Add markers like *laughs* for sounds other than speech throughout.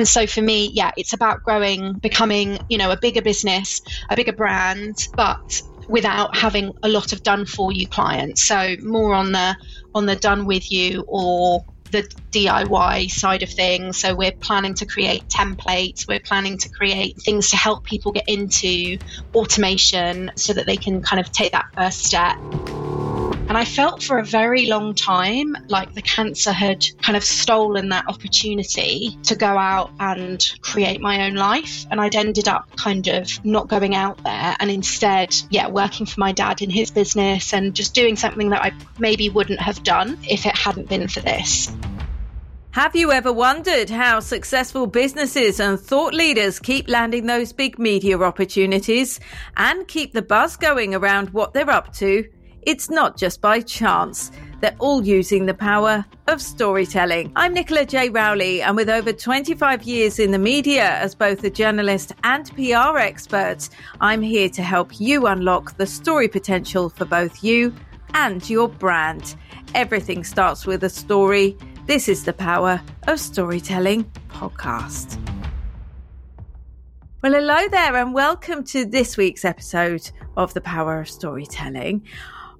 And so for me, yeah, it's about growing, becoming, you know, a bigger business, a bigger brand, but without having a lot of done for you clients. So more on the on the done with you or the DIY side of things. So we're planning to create templates, we're planning to create things to help people get into automation so that they can kind of take that first step. And I felt for a very long time like the cancer had kind of stolen that opportunity to go out and create my own life. And I'd ended up kind of not going out there and instead, yeah, working for my dad in his business and just doing something that I maybe wouldn't have done if it hadn't been for this. Have you ever wondered how successful businesses and thought leaders keep landing those big media opportunities and keep the buzz going around what they're up to? It's not just by chance. They're all using the power of storytelling. I'm Nicola J. Rowley, and with over 25 years in the media as both a journalist and PR expert, I'm here to help you unlock the story potential for both you and your brand. Everything starts with a story. This is the Power of Storytelling podcast. Well, hello there, and welcome to this week's episode of The Power of Storytelling.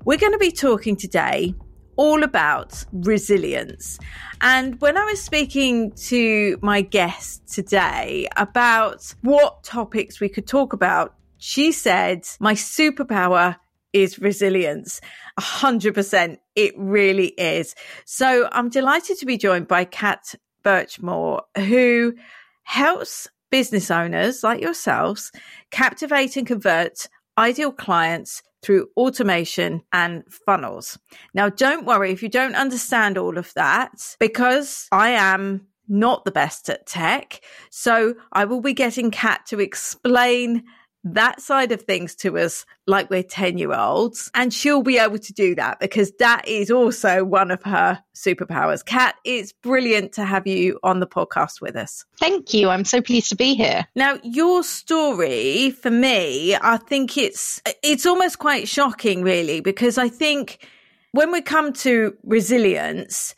We're going to be talking today all about resilience. And when I was speaking to my guest today about what topics we could talk about, she said, My superpower is resilience. A hundred percent. It really is. So I'm delighted to be joined by Cat Burchmore, who helps business owners like yourselves captivate and convert ideal clients through automation and funnels. Now, don't worry if you don't understand all of that because I am not the best at tech. So I will be getting Cat to explain that side of things to us like we're 10 year olds. And she'll be able to do that because that is also one of her superpowers. Cat, it's brilliant to have you on the podcast with us. Thank you. I'm so pleased to be here. Now, your story for me, I think it's, it's almost quite shocking really, because I think when we come to resilience,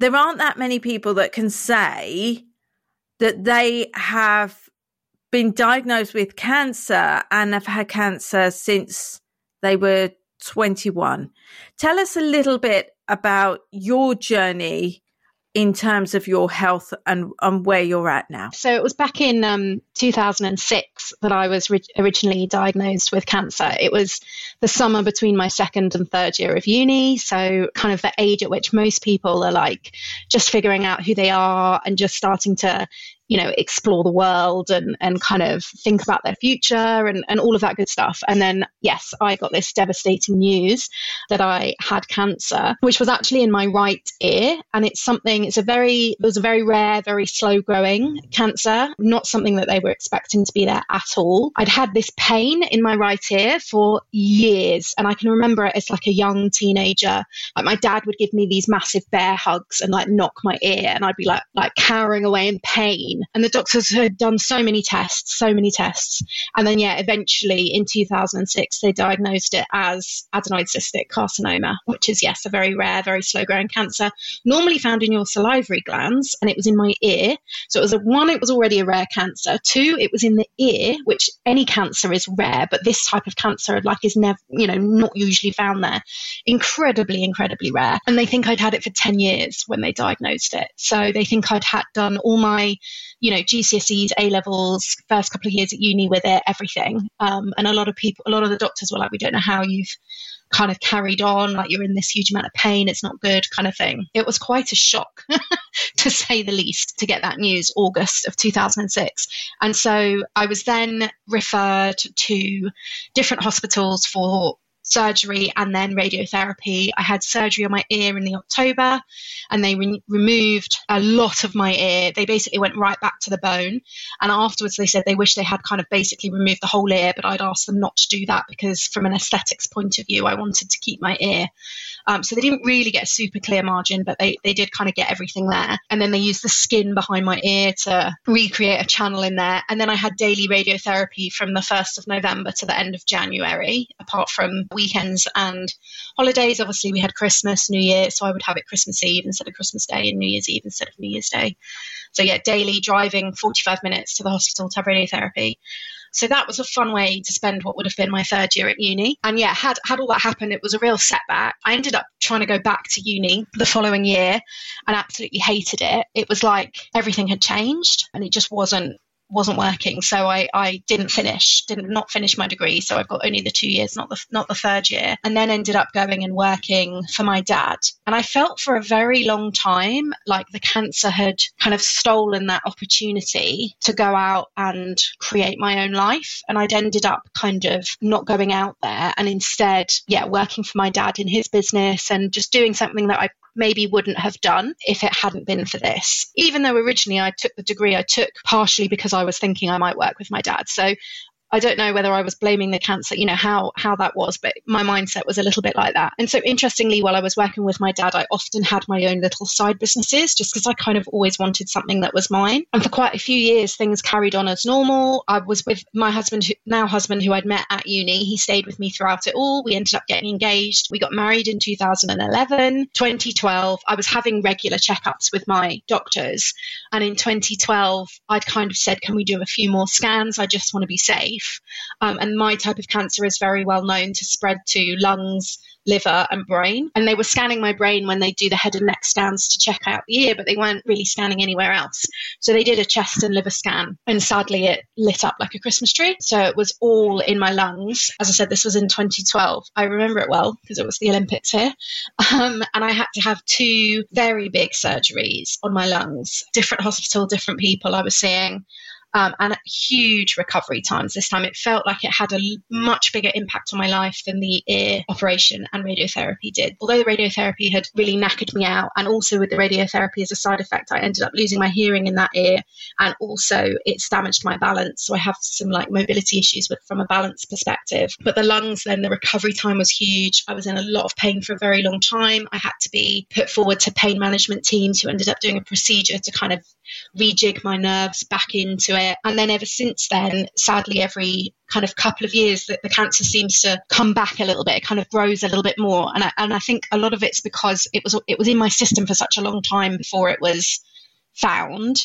there aren't that many people that can say that they have been diagnosed with cancer and have had cancer since they were 21. Tell us a little bit about your journey in terms of your health and, and where you're at now? So it was back in um, 2006 that I was ri- originally diagnosed with cancer. It was the summer between my second and third year of uni. So, kind of the age at which most people are like just figuring out who they are and just starting to you know, explore the world and, and kind of think about their future and, and all of that good stuff. And then, yes, I got this devastating news that I had cancer, which was actually in my right ear. And it's something, it's a very, it was a very rare, very slow growing cancer, not something that they were expecting to be there at all. I'd had this pain in my right ear for years. And I can remember it as like a young teenager. Like my dad would give me these massive bear hugs and like knock my ear and I'd be like, like cowering away in pain and the doctors had done so many tests, so many tests. And then, yeah, eventually in 2006, they diagnosed it as adenoid cystic carcinoma, which is, yes, a very rare, very slow growing cancer, normally found in your salivary glands. And it was in my ear. So it was a one, it was already a rare cancer. Two, it was in the ear, which any cancer is rare, but this type of cancer, like, is never, you know, not usually found there. Incredibly, incredibly rare. And they think I'd had it for 10 years when they diagnosed it. So they think I'd had done all my you know, GCSEs, A levels, first couple of years at uni with it, everything. Um, and a lot of people, a lot of the doctors were like, we don't know how you've kind of carried on, like you're in this huge amount of pain, it's not good, kind of thing. It was quite a shock, *laughs* to say the least, to get that news August of 2006. And so I was then referred to different hospitals for surgery and then radiotherapy. I had surgery on my ear in the October and they re- removed a lot of my ear. They basically went right back to the bone. And afterwards, they said they wish they had kind of basically removed the whole ear, but I'd asked them not to do that because, from an aesthetics point of view, I wanted to keep my ear. Um, so they didn't really get a super clear margin, but they, they did kind of get everything there. And then they used the skin behind my ear to recreate a channel in there. And then I had daily radiotherapy from the 1st of November to the end of January, apart from weekends and holidays. Obviously, we had Christmas, New Year, so I would have it Christmas Eve instead of Christmas Day and New Year's Eve instead of New Year's Day. So, yeah, daily driving 45 minutes to the hospital to have radiotherapy. So that was a fun way to spend what would have been my third year at uni. And yeah, had had all that happened, it was a real setback. I ended up trying to go back to uni the following year and absolutely hated it. It was like everything had changed and it just wasn't wasn't working. So I, I didn't finish, did not not finish my degree. So I've got only the two years, not the not the third year, and then ended up going and working for my dad. And I felt for a very long time like the cancer had kind of stolen that opportunity to go out and create my own life. And I'd ended up kind of not going out there and instead, yeah, working for my dad in his business and just doing something that I maybe wouldn't have done if it hadn't been for this. Even though originally I took the degree I took partially because I was thinking I might work with my dad. So I don't know whether I was blaming the cancer, you know, how how that was, but my mindset was a little bit like that. And so interestingly, while I was working with my dad, I often had my own little side businesses just because I kind of always wanted something that was mine. And for quite a few years, things carried on as normal. I was with my husband, now husband, who I'd met at uni. He stayed with me throughout it all. We ended up getting engaged. We got married in 2011. 2012, I was having regular checkups with my doctors. And in 2012, I'd kind of said, can we do a few more scans? I just want to be safe. Um, and my type of cancer is very well known to spread to lungs, liver, and brain. And they were scanning my brain when they do the head and neck scans to check out the ear, but they weren't really scanning anywhere else. So they did a chest and liver scan, and sadly, it lit up like a Christmas tree. So it was all in my lungs. As I said, this was in 2012. I remember it well because it was the Olympics here. Um, and I had to have two very big surgeries on my lungs, different hospital, different people I was seeing um, and huge recovery times this time. It felt like it had a much bigger impact on my life than the ear operation and radiotherapy did. Although the radiotherapy had really knackered me out, and also with the radiotherapy as a side effect, I ended up losing my hearing in that ear, and also it's damaged my balance. So I have some like mobility issues with from a balance perspective. But the lungs, then the recovery time was huge. I was in a lot of pain for a very long time. I had to be put forward to pain management teams who ended up doing a procedure to kind of rejig my nerves back into it. And then ever since then, sadly, every kind of couple of years that the cancer seems to come back a little bit. It kind of grows a little bit more. And I, and I think a lot of it's because it was it was in my system for such a long time before it was found.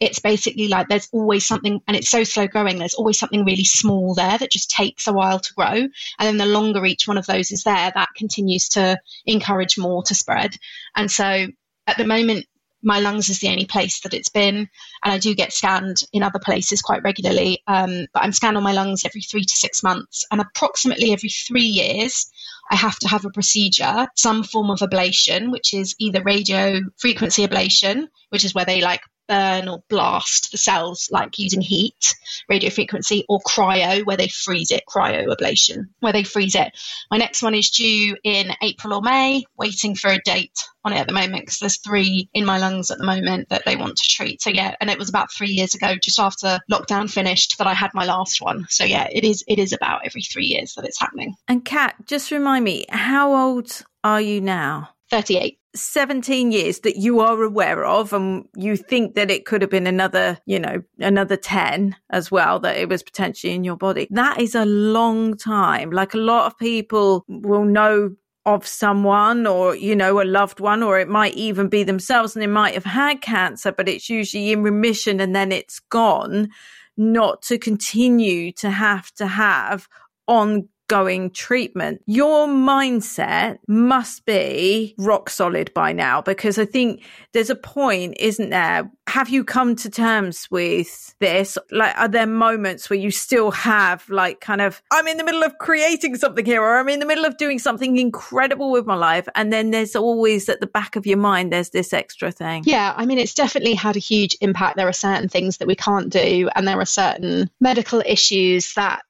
It's basically like there's always something and it's so slow growing there's always something really small there that just takes a while to grow. And then the longer each one of those is there that continues to encourage more to spread. And so at the moment my lungs is the only place that it's been. And I do get scanned in other places quite regularly. Um, but I'm scanned on my lungs every three to six months. And approximately every three years, I have to have a procedure, some form of ablation, which is either radio frequency ablation, which is where they like burn or blast the cells like using heat, radio frequency, or cryo, where they freeze it, cryoablation, where they freeze it. My next one is due in April or May, waiting for a date on it at the moment because there's three in my lungs at the moment that they want to treat. So yeah, and it was about three years ago, just after lockdown finished, that I had my last one. So yeah, it is it is about every three years that it's happening. And Cat, just remind me, how old are you now? 38. 17 years that you are aware of and you think that it could have been another, you know, another 10 as well, that it was potentially in your body. That is a long time. Like a lot of people will know of someone or, you know, a loved one, or it might even be themselves and they might have had cancer, but it's usually in remission and then it's gone, not to continue to have to have on going treatment. Your mindset must be rock solid by now because I think there's a point, isn't there? Have you come to terms with this? Like, are there moments where you still have, like, kind of, I'm in the middle of creating something here, or I'm in the middle of doing something incredible with my life. And then there's always at the back of your mind, there's this extra thing. Yeah. I mean, it's definitely had a huge impact. There are certain things that we can't do, and there are certain medical issues that,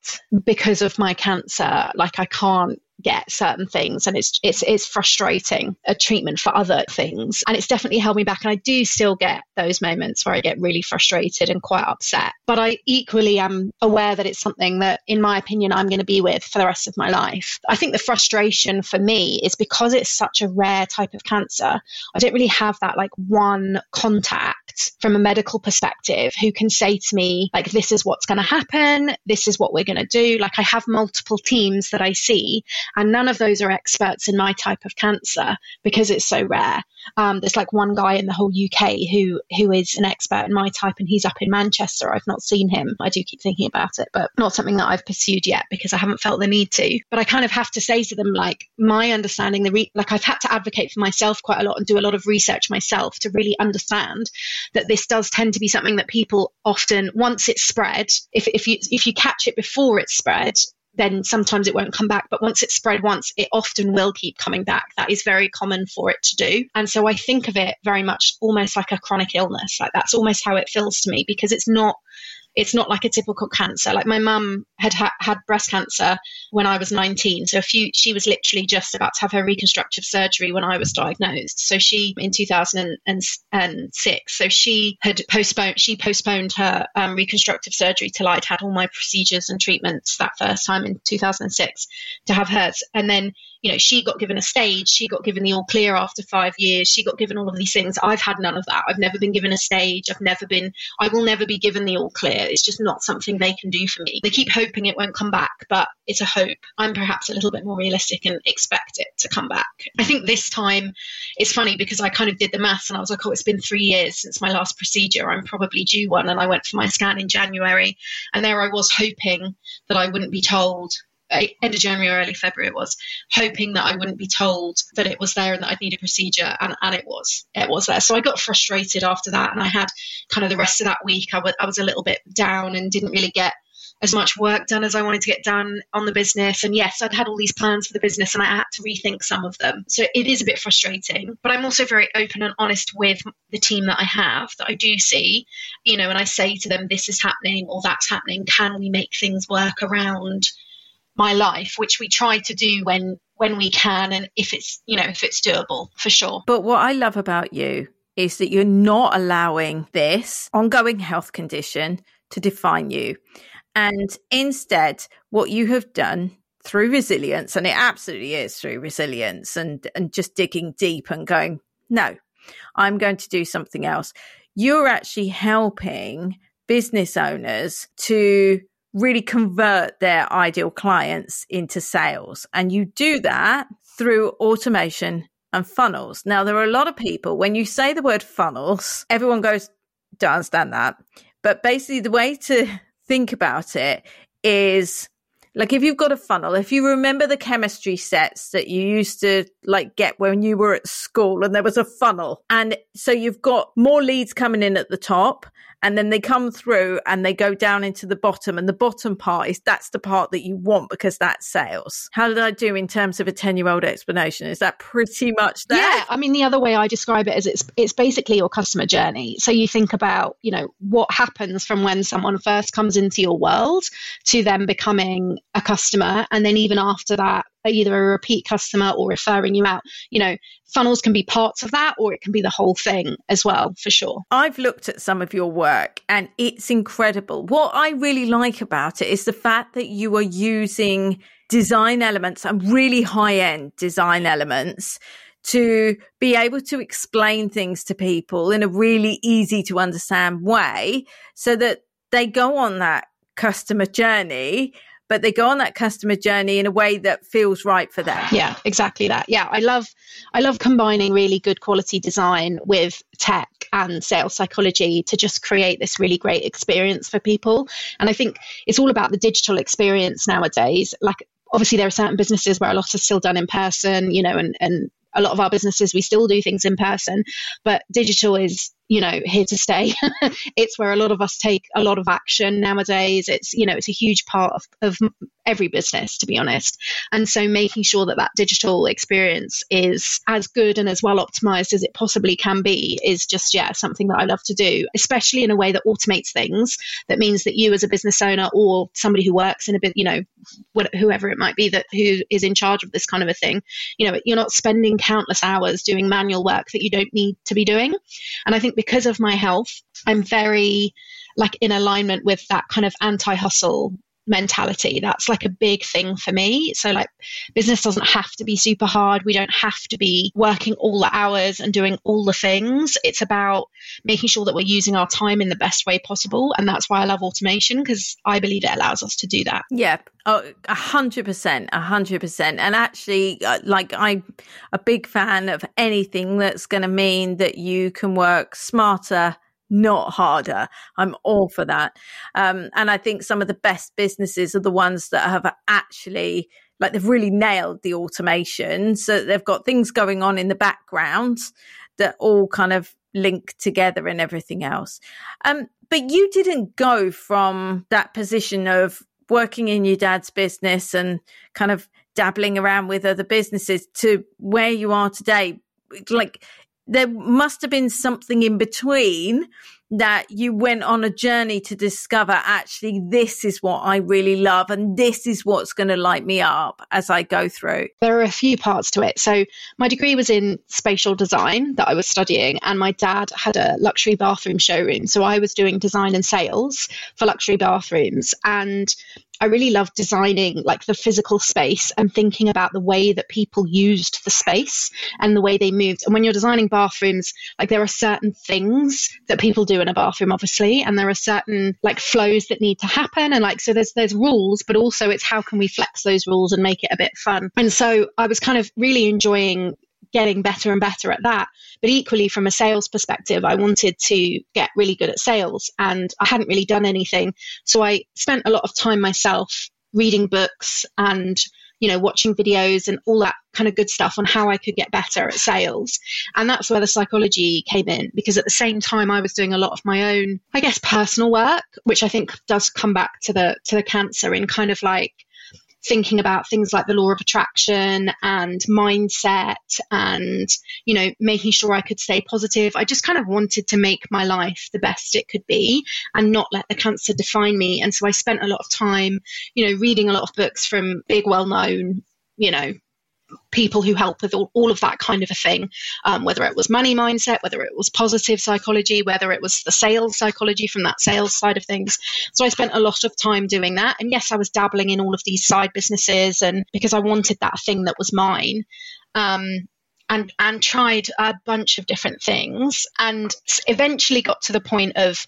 because of my cancer, Uh, like I can't get certain things and it's it's it's frustrating a treatment for other things. And it's definitely held me back and I do still get those moments where I get really frustrated and quite upset. But I equally am aware that it's something that in my opinion I'm going to be with for the rest of my life. I think the frustration for me is because it's such a rare type of cancer I don't really have that like one contact from a medical perspective who can say to me like this is what's going to happen. This is what we're going to do. Like I have multiple teams that I see And none of those are experts in my type of cancer because it's so rare. Um, there's like one guy in the whole UK who who is an expert in my type, and he's up in Manchester. I've not seen him. I do keep thinking about it, but not something that I've pursued yet because I haven't felt the need to. But I kind of have to say to them, like, my understanding, the re- like I've had to advocate for myself quite a lot and do a lot of research myself to really understand that this does tend to be something that people often, once it's spread, if if you if you catch it before it's spread, then sometimes it won't come back. But once it's spread once, it often will keep coming back. That is very common for it to do. And so I think of it very much almost like a chronic illness. Like that's almost how it feels to me because it's not it's not like a typical cancer. Like my mum had ha- had breast cancer when I was 19. So a few, she was literally just about to have her reconstructive surgery when I was diagnosed. So she, in 2006, so she had postponed, she postponed her um, reconstructive surgery till I'd had all my procedures and treatments that first time in 2006 to have hers. And then you know, she got given a stage, she got given the all clear after five years, she got given all of these things. I've had none of that. I've never been given a stage. I've never been, I will never be given the all clear. It's just not something they can do for me. They keep hoping it won't come back, but it's a hope. I'm perhaps a little bit more realistic and expect it to come back. I think this time it's funny because I kind of did the maths and I was like, oh, it's been three years since my last procedure. I'm probably due one. And I went for my scan in January. And there I was hoping that I wouldn't be told end of January or early February it was, hoping that I wouldn't be told that it was there and that I'd need a procedure, and, and it was, it was there. So I got frustrated after that, and I had kind of the rest of that week, I, w- I was a little bit down and didn't really get as much work done as I wanted to get done on the business. And yes, I'd had all these plans for the business and I had to rethink some of them. So it is a bit frustrating, but I'm also very open and honest with the team that I have that I do see, you know, and I say to them, this is happening or that's happening. Can we make things work around my life, which we try to do when when we can and if it's you know if it's doable for sure. But what I love about you is that you're not allowing this ongoing health condition to define you. And instead, what you have done through resilience, and it absolutely is through resilience and, and just digging deep and going, no, I'm going to do something else. You're actually helping business owners to really convert their ideal clients into sales. And you do that through automation and funnels. Now, there are a lot of people, when you say the word funnels, everyone goes, don't understand that. But basically, the way to *laughs* think about it is like if you've got a funnel, if you remember the chemistry sets that you used to like get when you were at school and there was a funnel. And so you've got more leads coming in at the top and then they come through and they go down into the bottom and the bottom part is that's the part that you want because that's sales. How did i do in terms of a 10 year old explanation? Is that pretty much there? Yeah i mean the other way i describe it is it's it's basically your customer journey. So you think about you know what happens from when someone first comes into your world to them becoming a customer and then even after that either a repeat customer or referring you out. You know, funnels can be parts of that or it can be the whole thing as well, for sure. I've looked at some of your work and it's incredible. What I really like about it is the fact that you are using design elements and really high end design elements to be able to explain things to people in a really easy to understand way so that they go on that customer journey but they go on that customer journey in a way that feels right for them. Yeah, exactly that. Yeah, I love I love combining really good quality design with tech and sales psychology to just create this really great experience for people. And I think it's all about the digital experience nowadays. Like obviously there are certain businesses where a lot is still done in person, you know, and and a lot of our businesses we still do things in person, but digital is you know here to stay. *laughs* It's where a lot of us take a lot of action nowadays. It's you know it's a huge part of, of every business to be honest. And so making sure that that digital experience is as good and as well optimized as it possibly can be is just yeah something that i love to do especially in a way that automates things. That means that you as a business owner or somebody who works in a bit you know whoever it might be that who is in charge of this kind of a thing you know you're not spending countless hours doing manual work that you don't need to be doing. And i think because of my health, I'm very like in alignment with that kind of anti hustle mentality. That's like a big thing for me. So, like, business doesn't have to be super hard. We don't have to be working all the hours and doing all the things. It's about making sure that we're using our time in the best way possible. And that's why I love automation because I believe it allows us to do that. Yeah. Oh, a hundred percent, a hundred percent. And actually, uh, like I'm a big fan of anything that's going to mean that you can work smarter not harder. I'm all for that. Um, and I think some of the best businesses are the ones that have actually, like, they've really nailed the automation. So they've got things going on in the background that all kind of link together and everything else. Um, but you didn't go from that position of working in your dad's business and kind of dabbling around with other businesses to where you are today. Like, there must have been something in between that you went on a journey to discover actually this is what I really love and this is what's going to light me up as I go through? There are a few parts to it. So, my degree was in spatial design that I was studying, and my dad had a luxury bathroom showroom. So, I was doing design and sales for luxury bathrooms. And I really loved designing like the physical space and thinking about the way that people used the space and the way they moved. And when you're designing bathrooms, like there are certain things that people do in a bathroom, obviously, and there are certain like flows that need to happen. And like so there's there's rules, but also it's how can we flex those rules and make it a bit fun. And so I was kind of really enjoying getting better and better at that. But equally, from a sales perspective, I wanted to get really good at sales and I hadn't really done anything. So I spent a lot of time myself reading books and you know watching videos and all that kind of good stuff on how I could get better at sales. And that's where the psychology came in because at the same time I was doing a lot of my own I guess personal work which I think does come back to the to the cancer in kind of like thinking about things like the law of attraction and mindset and, you know, making sure I could stay positive. I just kind of wanted to make my life the best it could be and not let the cancer define me. And so I spent a lot of time, you know, reading a lot of books from big, well known, you know, people who help with all, all of that kind of a thing, um, whether it was money mindset, whether it was positive psychology, whether it was the sales psychology from that sales side of things. So I spent a lot of time doing that. And yes, I was dabbling in all of these side businesses and because I wanted that thing that was mine. Um, and and tried a bunch of different things and eventually got to the point of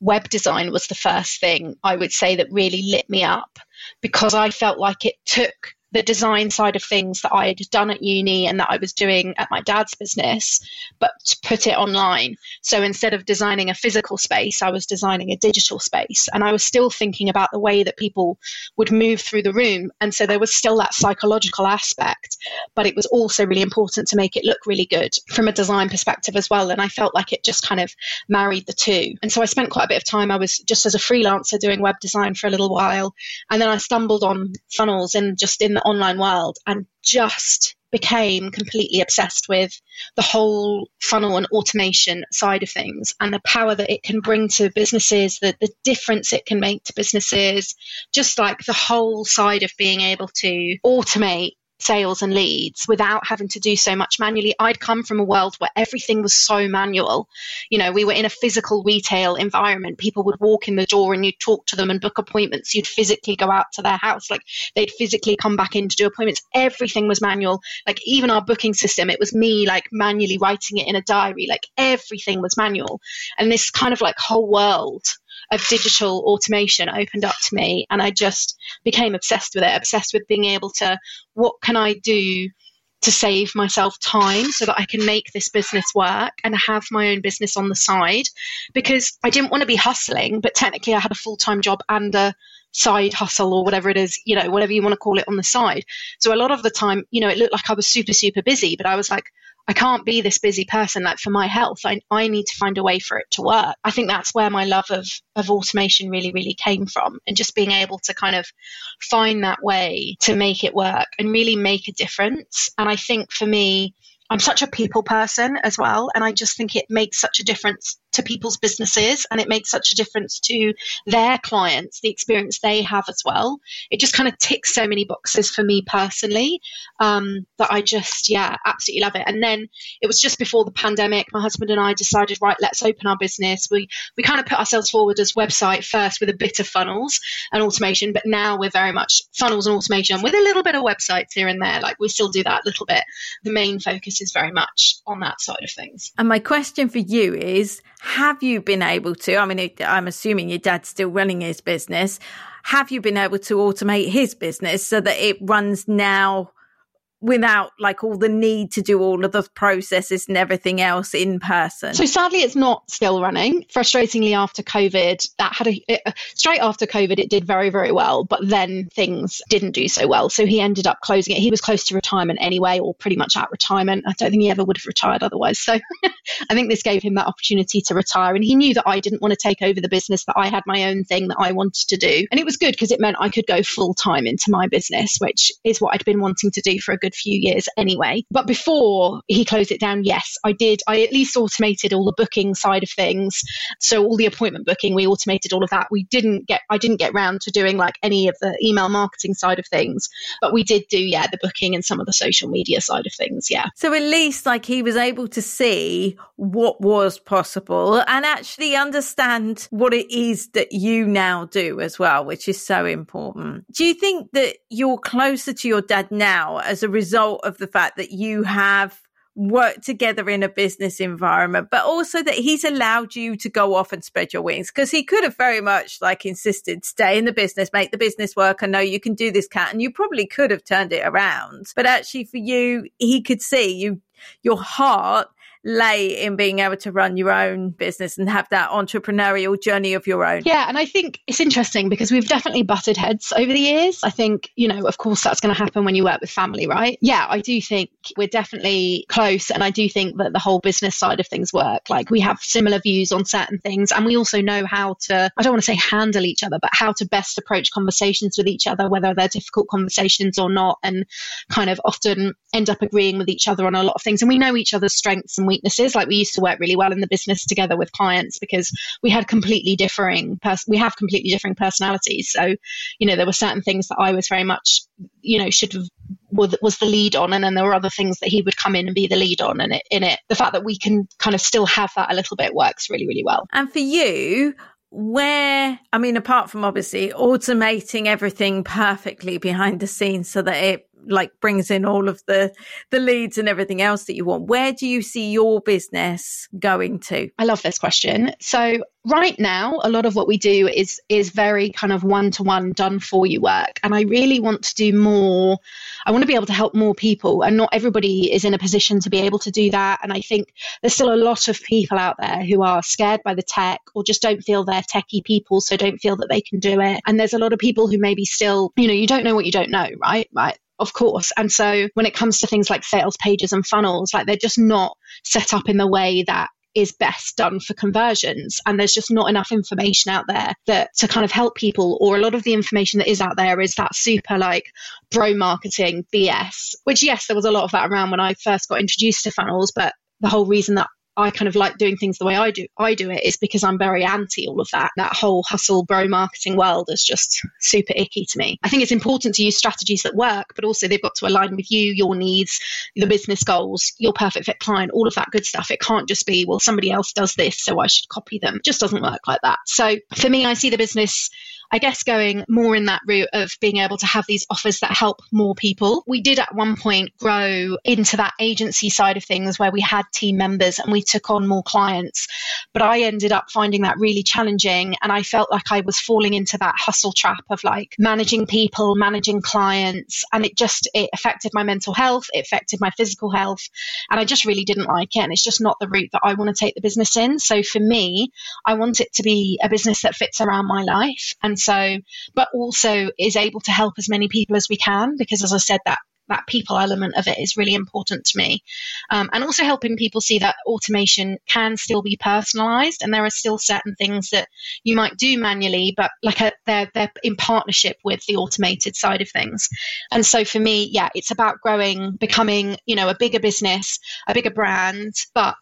web design was the first thing I would say that really lit me up because I felt like it took the design side of things that I had done at uni and that I was doing at my dad's business, but to put it online. So instead of designing a physical space, I was designing a digital space. And I was still thinking about the way that people would move through the room. And so there was still that psychological aspect, but it was also really important to make it look really good from a design perspective as well. And I felt like it just kind of married the two. And so I spent quite a bit of time, I was just as a freelancer doing web design for a little while. And then I stumbled on funnels and just in the online world and just became completely obsessed with the whole funnel and automation side of things and the power that it can bring to businesses, the, the difference it can make to businesses, just like the whole side of being able to automate sales and leads without having to do so much manually. I'd come from a world where everything was so manual. You know, we were in a physical retail environment. People would walk in the door and you'd talk to them and book appointments. You'd physically go out to their house. Like they'd physically come back in to do appointments. Everything was manual. Like even our booking system, it was me like manually writing it in a diary. Like everything was manual. And this kind of like whole world of digital automation opened up to me and I just became obsessed with it, obsessed with being able to what can I do to save myself time so that I can make this business work and have my own business on the side because I didn't want to be hustling, but technically I had a full time job and a side hustle or whatever it is, you know, whatever you want to call it on the side. So a lot of the time, you know, it looked like I was super, super busy, but I was like, I can't be this busy person. Like for my health, I, I need to find a way for it to work. I think that's where my love of, of automation really, really came from and just being able to kind of find that way to make it work and really make a difference. And I think for me, I'm such a people person as well. And I just think it makes such a difference to people's businesses and it makes such a difference to their clients, the experience they have as well. It just kind of ticks so many boxes for me personally um, that I just, yeah, absolutely love it. And then it was just before the pandemic, my husband and I decided, right, let's open our business. We, we kind of put ourselves forward as website first with a bit of funnels and automation, but now we're very much funnels and automation with a little bit of websites here and there. Like we still do that a little bit. The main focus is very much on that side of things. And my question for you is have you been able to? I mean, I'm assuming your dad's still running his business. Have you been able to automate his business so that it runs now without like all the need to do all of the processes and everything else in person. So sadly, it's not still running. Frustratingly, after COVID, that had a it, uh, straight after COVID, it did very very well, but then things didn't do so well. So he ended up closing it. He was close to retirement anyway, or pretty much at retirement. I don't think he ever would have retired otherwise. So *laughs* I think this gave him that opportunity to retire, and he knew that I didn't want to take over the business. That I had my own thing that I wanted to do, and it was good because it meant I could go full time into my business, which is what I'd been wanting to do for a good few years anyway. But before he closed it down, yes, I did. I at least automated all the booking side of things. So all the appointment booking, we automated all of that. We didn't get, I didn't get round to doing like any of the email marketing side of things, but we did do, yeah, the booking and some of the social media side of things. Yeah. So at least like he was able to see what was possible and actually understand what it is that you now do as well, which is so important. Do you think that you're closer to your dad now as a result of the fact that you have worked together in a business environment, but also that he's allowed you to go off and spread your wings because he could have very much like insisted, stay in the business, make the business work. I know you can do this, Cat, and you probably could have turned it around. But actually, for you, he could see you, your heart lay in being able to run your own business and have that entrepreneurial journey of your own. Yeah, and I think it's interesting because we've definitely butted heads over the years. I think, you know, of course that's going to happen when you work with family, right? Yeah, I do think we're definitely close and I do think that the whole business side of things work. Like we have similar views on certain things and we also know how to I don't want to say handle each other, but how to best approach conversations with each other whether they're difficult conversations or not and kind of often end up agreeing with each other on a lot of things and we know each other's strengths and weaknesses. Like we used to work really well in the business together with clients because we had completely differing, pers- we have completely differing personalities. So, you know, there were certain things that I was very much, you know, should have was the lead on, and then there were other things that he would come in and be the lead on. And it, in it, the fact that we can kind of still have that a little bit works really, really well. And for you, where i mean apart from obviously automating everything perfectly behind the scenes so that it like brings in all of the the leads and everything else that you want. Where do you see your business going to? I love this question. So right now a lot of what we do is is very kind of one to one done for you work. And i really want to do more. I want to be able to help more people. And not everybody is in a position to be able to do that. And i think there's still a lot of people out there who are scared by the tech or just don't feel they're techie people so don't feel that they can do it. And there's a lot of people who maybe still you know you don't know what you don't know right? Right of course. And so when it comes to things like sales pages and funnels, like they're just not set up in the way that is best done for conversions and there's just not enough information out there that to kind of help people or a lot of the information that is out there is that super like bro marketing bs which yes there was a lot of that around when i first got introduced to funnels but the whole reason that I kind of like doing things the way I do I do it is because I'm very anti all of that. That whole hustle bro marketing world is just super icky to me. I think it's important to use strategies that work, but also they've got to align with you, your needs, the business goals, your perfect fit client, all of that good stuff. It can't just be, well, somebody else does this, so I should copy them. It just doesn't work like that. So for me, I see the business I guess going more in that route of being able to have these offers that help more people. We did at one point grow into that agency side of things where we had team members and we took on more clients. But I ended up finding that really challenging. And I felt like I was falling into that hustle trap of like managing people, managing clients. And it just, it affected my mental health. It affected my physical health. And I just really didn't like it. And it's just not the route that I want to take the business in. So for me, I want it to be a business that fits around my life. And and so, but also is able to help as many people as we can because, as I said, that that people element of it is really important to me. Um, and also helping people see that automation can still be personalized and there are still certain things that you might do manually, but like a, they're, they're in partnership with the automated side of things. And so for me, yeah, it's about growing, becoming, you know, a bigger business, a bigger brand, but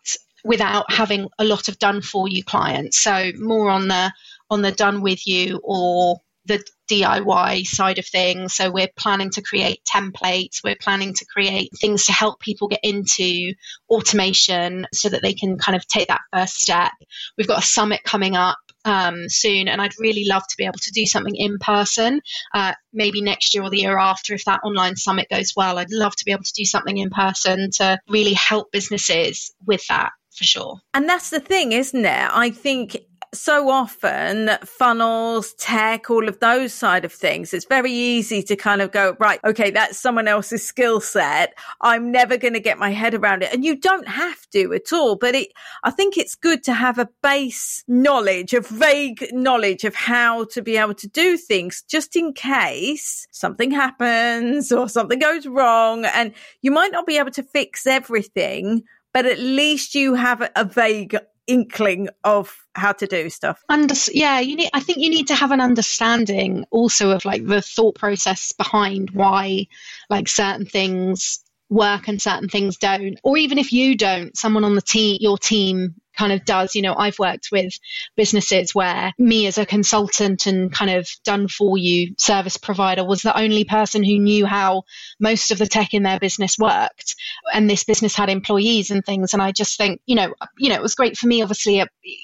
without having a lot of done for you clients. So more on the on the done with you or the DIY side of things. So we're planning to create templates, we're planning to create things to help people get into automation so that they can kind of take that first step. We've got a summit coming up um, soon, and I'd really love to be able to do something in person, uh, maybe next year or the year after if that online summit goes well. I'd love to be able to do something in person to really help businesses with that for sure. And that's the thing, isn't it? I think so often funnels, tech, all of those side of things, it's very easy to kind of go, right, okay, that's someone else's skill set. I'm never going to get my head around it. And you don't have to at all. But it, I think it's good to have a base knowledge, a vague knowledge of how to be able to do things just in case something happens or something goes wrong. And you might not be able to fix everything, but at least you have a vague inkling of how to do stuff. Under, yeah, you need. I think you need to have an understanding also of like the thought process behind why like certain things work and certain things don't or even if you don't someone on the team your team kind of does. You know, I've worked with businesses where me as a consultant and kind of done for you service provider was the only person who knew how most of the tech in their business worked. And this business had employees and things. And I just think, you know, you know, it was great for me. Obviously,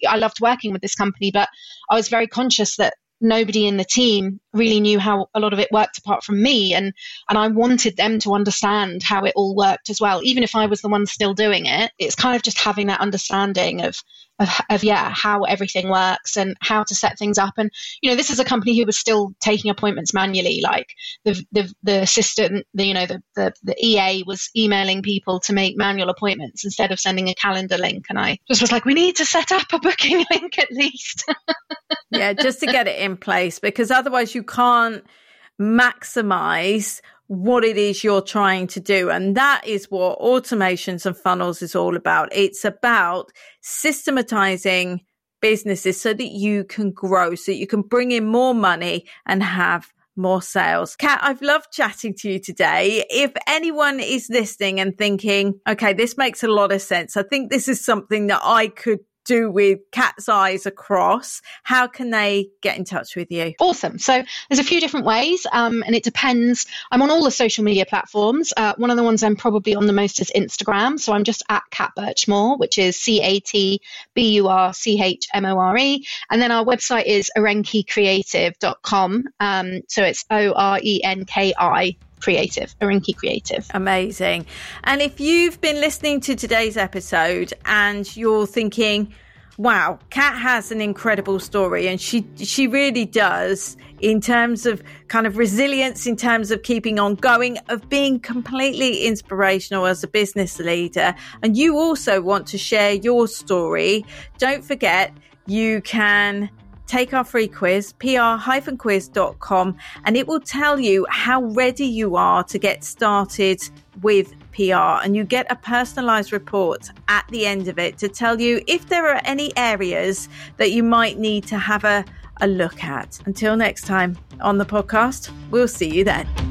I loved working with this company, but I was very conscious that nobody in the team really knew how a lot of it worked apart from me. And and I wanted them to understand how it all worked as well. Even if I was the one still doing it it's kind of just having that understanding of of, of yeah how everything works and how to set things up. And you know this is a company who was still taking appointments manually. Like the the, the assistant the you know the, the the ea was emailing people to make manual appointments instead of sending a calendar link. And i just was like we need to set up a booking *laughs* link at least *laughs* yeah just to get it in place because otherwise you can't maximize what it is you're trying to do. And that is what automations and funnels is all about. It's about systematizing businesses so that you can grow, so you can bring in more money and have more sales. Cat, I've loved chatting to you today. If anyone is listening and thinking, okay, this makes a lot of sense. I think this is something that I could do with cat's eyes across, how can they get in touch with you? Awesome. So there's a few different ways, um, and it depends. I'm on all the social media platforms. Uh, one of the ones I'm probably on the most is Instagram. So I'm just at Cat Burchmore, which is C A T B U R C H M O R E. And then our website is orenkicreative.com. Um, so it's O R E N K I Creative, Orenki Creative. Amazing. And if you've been listening to today's episode and you're thinking, wow, Cat has an incredible story and she she really does in terms of kind of resilience, in terms of keeping on going, of being completely inspirational as a business leader. And you also want to share your story. Don't forget you can take our free quiz, pr-quiz.com, and it will tell you how ready you are to get started with PR. And you get a personalized report at the end of it to tell you if there are any areas that you might need to have a, a look at. Until next time on the podcast, we'll see you then.